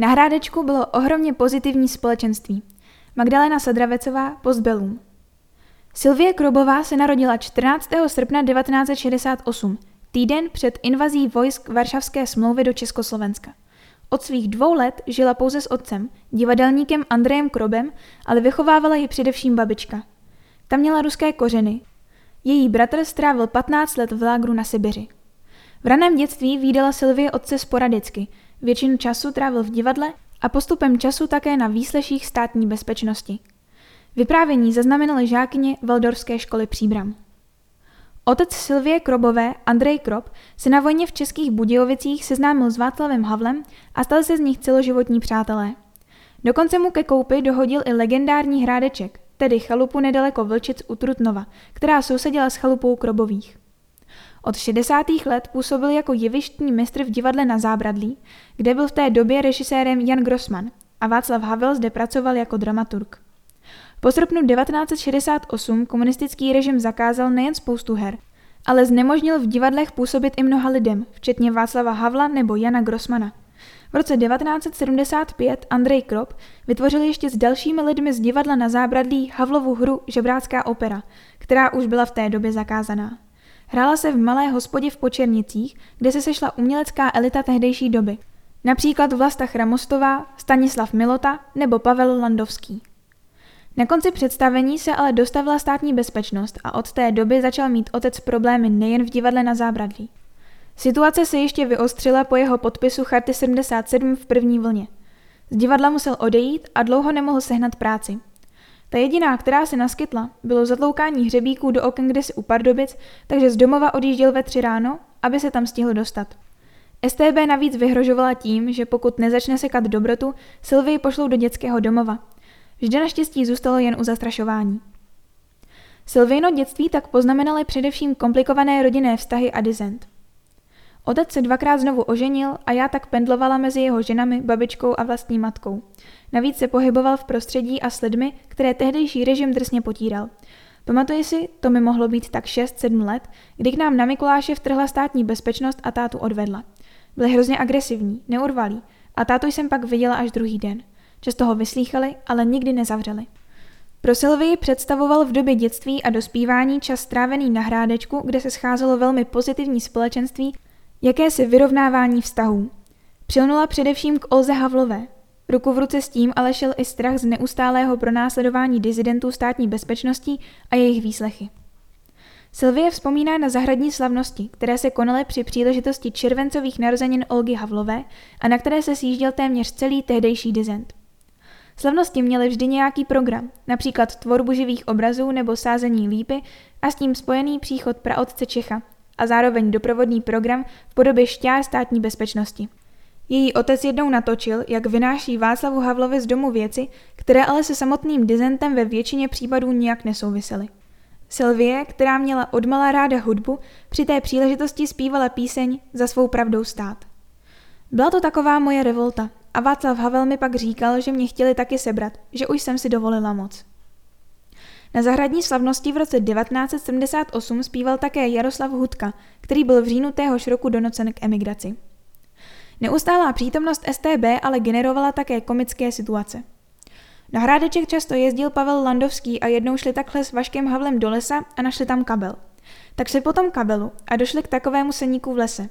Na Hrádečku bylo ohromně pozitivní společenství. Magdalena Sadravecová, Postbelům. Sylvie Krobová se narodila 14. srpna 1968, týden před invazí vojsk Varšavské smlouvy do Československa. Od svých dvou let žila pouze s otcem, divadelníkem Andrejem Krobem, ale vychovávala ji především babička. Ta měla ruské kořeny. Její bratr strávil 15 let v lágru na Sibiři. V raném dětství výdala Sylvie otce sporadicky, většinu času trávil v divadle a postupem času také na výsleších státní bezpečnosti. Vyprávění zaznamenaly žákyně Valdorské školy Příbram. Otec Sylvie Krobové, Andrej Krob, se na vojně v Českých Budějovicích seznámil s Václavem Havlem a stal se z nich celoživotní přátelé. Dokonce mu ke koupi dohodil i legendární hrádeček, tedy chalupu nedaleko Vlčic u Trutnova, která sousedila s chalupou Krobových. Od 60. let působil jako jevištní mistr v divadle na Zábradlí, kde byl v té době režisérem Jan Grossman a Václav Havel zde pracoval jako dramaturg. Po srpnu 1968 komunistický režim zakázal nejen spoustu her, ale znemožnil v divadlech působit i mnoha lidem, včetně Václava Havla nebo Jana Grossmana. V roce 1975 Andrej Krop vytvořil ještě s dalšími lidmi z divadla na zábradlí Havlovu hru Žebrácká opera, která už byla v té době zakázaná. Hrála se v malé hospodě v Počernicích, kde se sešla umělecká elita tehdejší doby. Například Vlasta Chramostová, Stanislav Milota nebo Pavel Landovský. Na konci představení se ale dostavila státní bezpečnost a od té doby začal mít otec problémy nejen v divadle na zábradlí. Situace se ještě vyostřila po jeho podpisu Charty 77 v první vlně. Z divadla musel odejít a dlouho nemohl sehnat práci. Ta jediná, která se naskytla, bylo zatloukání hřebíků do oken kdysi u Pardubic, takže z domova odjížděl ve tři ráno, aby se tam stihl dostat. STB navíc vyhrožovala tím, že pokud nezačne sekat dobrotu, Sylvii pošlou do dětského domova. Vždy naštěstí zůstalo jen u zastrašování. Sylvino dětství tak poznamenaly především komplikované rodinné vztahy a dizent. Otec se dvakrát znovu oženil a já tak pendlovala mezi jeho ženami, babičkou a vlastní matkou. Navíc se pohyboval v prostředí a s lidmi, které tehdejší režim drsně potíral. Pamatuji si, to mi mohlo být tak 6-7 let, kdy k nám na Mikuláše vtrhla státní bezpečnost a tátu odvedla. Byli hrozně agresivní, neurvalí a tátu jsem pak viděla až druhý den. Často ho vyslýchali, ale nikdy nezavřeli. Pro Sylvii představoval v době dětství a dospívání čas strávený na hrádečku, kde se scházelo velmi pozitivní společenství, jakési vyrovnávání vztahů. Přilnula především k Olze Havlové. Ruku v ruce s tím ale šel i strach z neustálého pronásledování dizidentů státní bezpečnosti a jejich výslechy. Sylvie vzpomíná na zahradní slavnosti, které se konaly při příležitosti červencových narozenin Olgy Havlové a na které se sjížděl téměř celý tehdejší dizent. Slavnosti měly vždy nějaký program, například tvorbu živých obrazů nebo sázení lípy a s tím spojený příchod praotce Čecha a zároveň doprovodný program v podobě šťár státní bezpečnosti. Její otec jednou natočil, jak vynáší Václavu Havlovi z domu věci, které ale se samotným dizentem ve většině případů nijak nesouvisely. Sylvie, která měla odmala ráda hudbu, při té příležitosti zpívala píseň Za svou pravdou stát. Byla to taková moje revolta a Václav Havel mi pak říkal, že mě chtěli taky sebrat, že už jsem si dovolila moc. Na zahradní slavnosti v roce 1978 zpíval také Jaroslav Hudka, který byl v říjnu téhož roku donocen k emigraci. Neustálá přítomnost STB ale generovala také komické situace. Na hrádeček často jezdil Pavel Landovský a jednou šli takhle s Vaškem Havlem do lesa a našli tam kabel. Tak šli po tom kabelu a došli k takovému seníku v lese.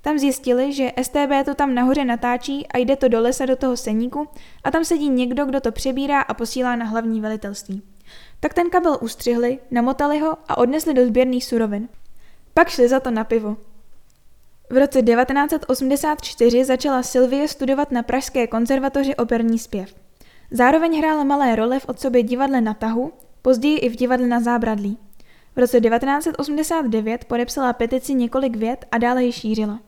Tam zjistili, že STB to tam nahoře natáčí a jde to do lesa do toho seníku a tam sedí někdo, kdo to přebírá a posílá na hlavní velitelství. Tak ten kabel ustřihli, namotali ho a odnesli do sběrných surovin. Pak šli za to na pivo. V roce 1984 začala Sylvie studovat na Pražské konzervatoři operní zpěv. Zároveň hrála malé role v otsobě divadle na tahu, později i v divadle na zábradlí. V roce 1989 podepsala petici několik vět a dále ji šířila.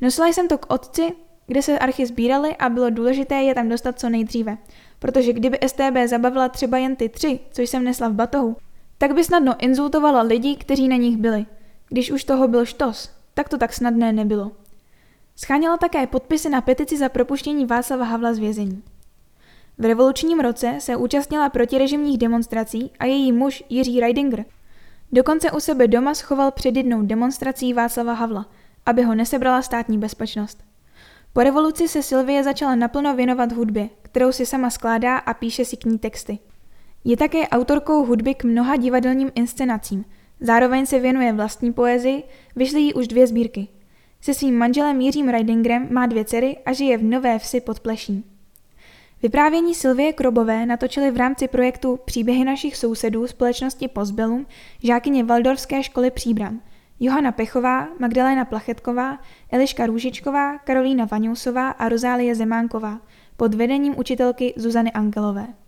Nosila jsem to k otci, kde se archy sbíraly a bylo důležité je tam dostat co nejdříve, protože kdyby STB zabavila třeba jen ty tři, co jsem nesla v batohu, tak by snadno insultovala lidi, kteří na nich byli. Když už toho byl štos, tak to tak snadné nebylo. Scháněla také podpisy na petici za propuštění Václava Havla z vězení. V revolučním roce se účastnila protirežimních demonstrací a její muž Jiří Reidinger dokonce u sebe doma schoval před jednou demonstrací Václava Havla, aby ho nesebrala státní bezpečnost. Po revoluci se Sylvie začala naplno věnovat hudbě, kterou si sama skládá a píše si k ní texty. Je také autorkou hudby k mnoha divadelním inscenacím. Zároveň se věnuje vlastní poezii, vyšly jí už dvě sbírky. Se svým manželem Jiřím Ridingrem má dvě dcery a žije v Nové vsi pod Pleším. Vyprávění Sylvie Krobové natočili v rámci projektu Příběhy našich sousedů společnosti Postbellum žákyně Valdorské školy Příbram, Johana Pechová, Magdalena Plachetková, Eliška Růžičková, Karolína Vaňousová a Rozálie Zemánková pod vedením učitelky Zuzany Angelové.